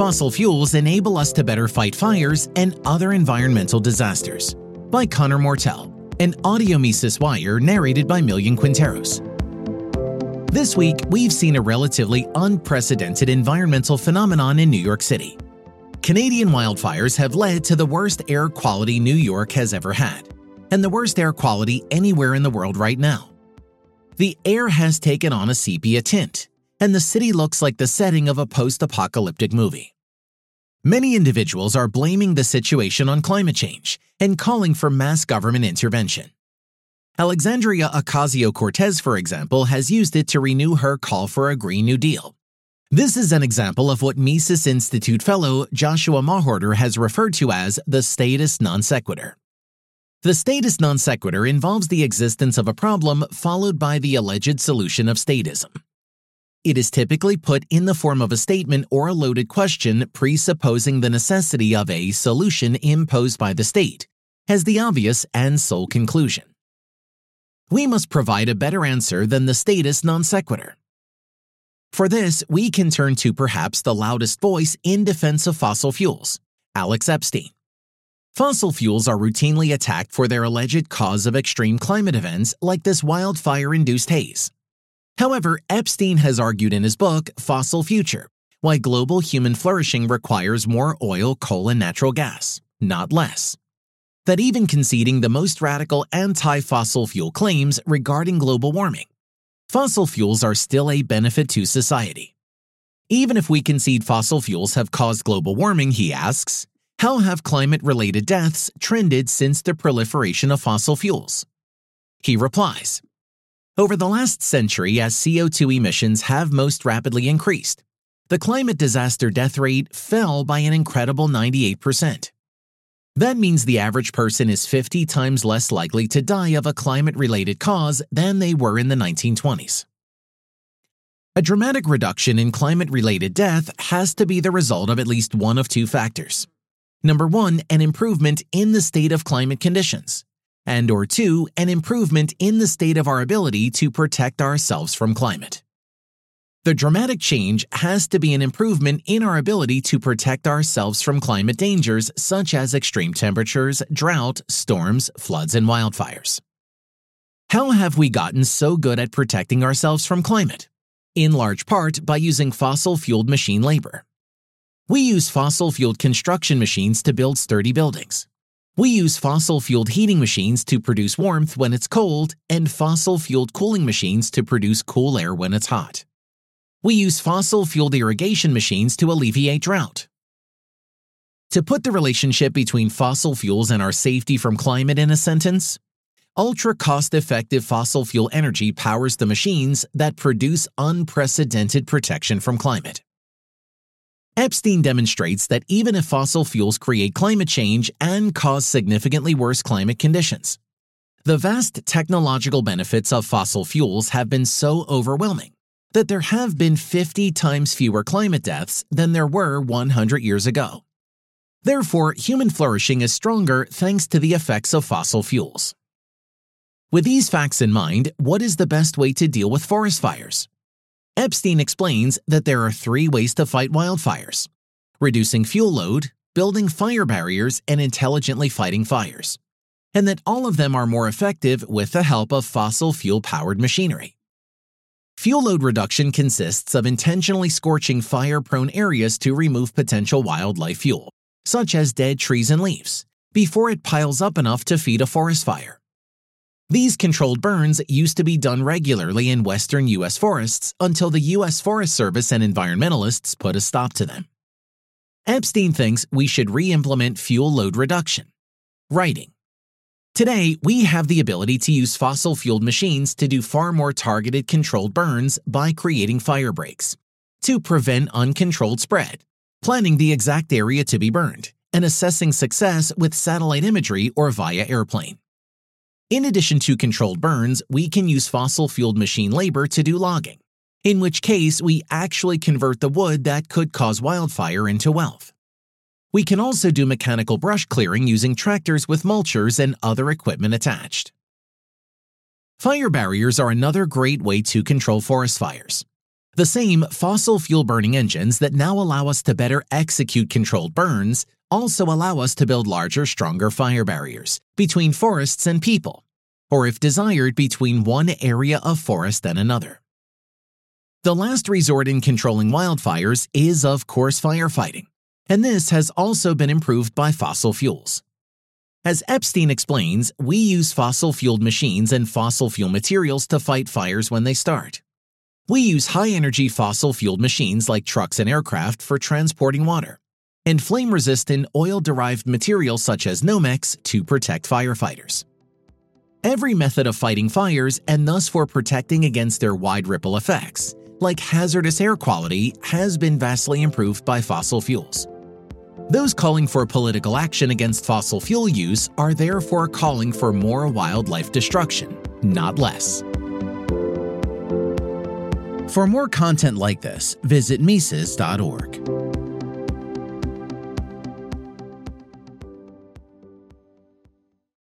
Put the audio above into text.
Fossil Fuels Enable Us to Better Fight Fires and Other Environmental Disasters by Connor Mortell, an audio Mises Wire narrated by Millian Quinteros. This week, we've seen a relatively unprecedented environmental phenomenon in New York City. Canadian wildfires have led to the worst air quality New York has ever had, and the worst air quality anywhere in the world right now. The air has taken on a sepia tint, and the city looks like the setting of a post apocalyptic movie. Many individuals are blaming the situation on climate change and calling for mass government intervention. Alexandria Ocasio Cortez, for example, has used it to renew her call for a Green New Deal. This is an example of what Mises Institute fellow Joshua Mawhorter has referred to as the statist non sequitur. The statist non sequitur involves the existence of a problem followed by the alleged solution of statism. It is typically put in the form of a statement or a loaded question presupposing the necessity of a solution imposed by the state as the obvious and sole conclusion. We must provide a better answer than the statist non sequitur. For this, we can turn to perhaps the loudest voice in defense of fossil fuels, Alex Epstein. Fossil fuels are routinely attacked for their alleged cause of extreme climate events like this wildfire induced haze. However, Epstein has argued in his book, Fossil Future, why global human flourishing requires more oil, coal, and natural gas, not less. That even conceding the most radical anti fossil fuel claims regarding global warming, fossil fuels are still a benefit to society. Even if we concede fossil fuels have caused global warming, he asks, how have climate related deaths trended since the proliferation of fossil fuels? He replies, over the last century, as CO2 emissions have most rapidly increased, the climate disaster death rate fell by an incredible 98%. That means the average person is 50 times less likely to die of a climate related cause than they were in the 1920s. A dramatic reduction in climate related death has to be the result of at least one of two factors. Number one, an improvement in the state of climate conditions and or two, an improvement in the state of our ability to protect ourselves from climate. The dramatic change has to be an improvement in our ability to protect ourselves from climate dangers such as extreme temperatures, drought, storms, floods, and wildfires. How have we gotten so good at protecting ourselves from climate? In large part by using fossil fueled machine labor. We use fossil fueled construction machines to build sturdy buildings. We use fossil fueled heating machines to produce warmth when it's cold and fossil fueled cooling machines to produce cool air when it's hot. We use fossil fueled irrigation machines to alleviate drought. To put the relationship between fossil fuels and our safety from climate in a sentence, ultra cost effective fossil fuel energy powers the machines that produce unprecedented protection from climate. Epstein demonstrates that even if fossil fuels create climate change and cause significantly worse climate conditions, the vast technological benefits of fossil fuels have been so overwhelming that there have been 50 times fewer climate deaths than there were 100 years ago. Therefore, human flourishing is stronger thanks to the effects of fossil fuels. With these facts in mind, what is the best way to deal with forest fires? Epstein explains that there are three ways to fight wildfires reducing fuel load, building fire barriers, and intelligently fighting fires, and that all of them are more effective with the help of fossil fuel powered machinery. Fuel load reduction consists of intentionally scorching fire prone areas to remove potential wildlife fuel, such as dead trees and leaves, before it piles up enough to feed a forest fire. These controlled burns used to be done regularly in western U.S. forests until the U.S. Forest Service and environmentalists put a stop to them. Epstein thinks we should re implement fuel load reduction. Writing. Today, we have the ability to use fossil fueled machines to do far more targeted controlled burns by creating fire breaks, to prevent uncontrolled spread, planning the exact area to be burned, and assessing success with satellite imagery or via airplane. In addition to controlled burns, we can use fossil fueled machine labor to do logging, in which case we actually convert the wood that could cause wildfire into wealth. We can also do mechanical brush clearing using tractors with mulchers and other equipment attached. Fire barriers are another great way to control forest fires. The same fossil fuel burning engines that now allow us to better execute controlled burns also allow us to build larger, stronger fire barriers between forests and people, or if desired, between one area of forest and another. The last resort in controlling wildfires is, of course, firefighting, and this has also been improved by fossil fuels. As Epstein explains, we use fossil fueled machines and fossil fuel materials to fight fires when they start. We use high energy fossil fueled machines like trucks and aircraft for transporting water, and flame resistant oil derived materials such as Nomex to protect firefighters. Every method of fighting fires and thus for protecting against their wide ripple effects, like hazardous air quality, has been vastly improved by fossil fuels. Those calling for political action against fossil fuel use are therefore calling for more wildlife destruction, not less. For more content like this, visit Mises.org.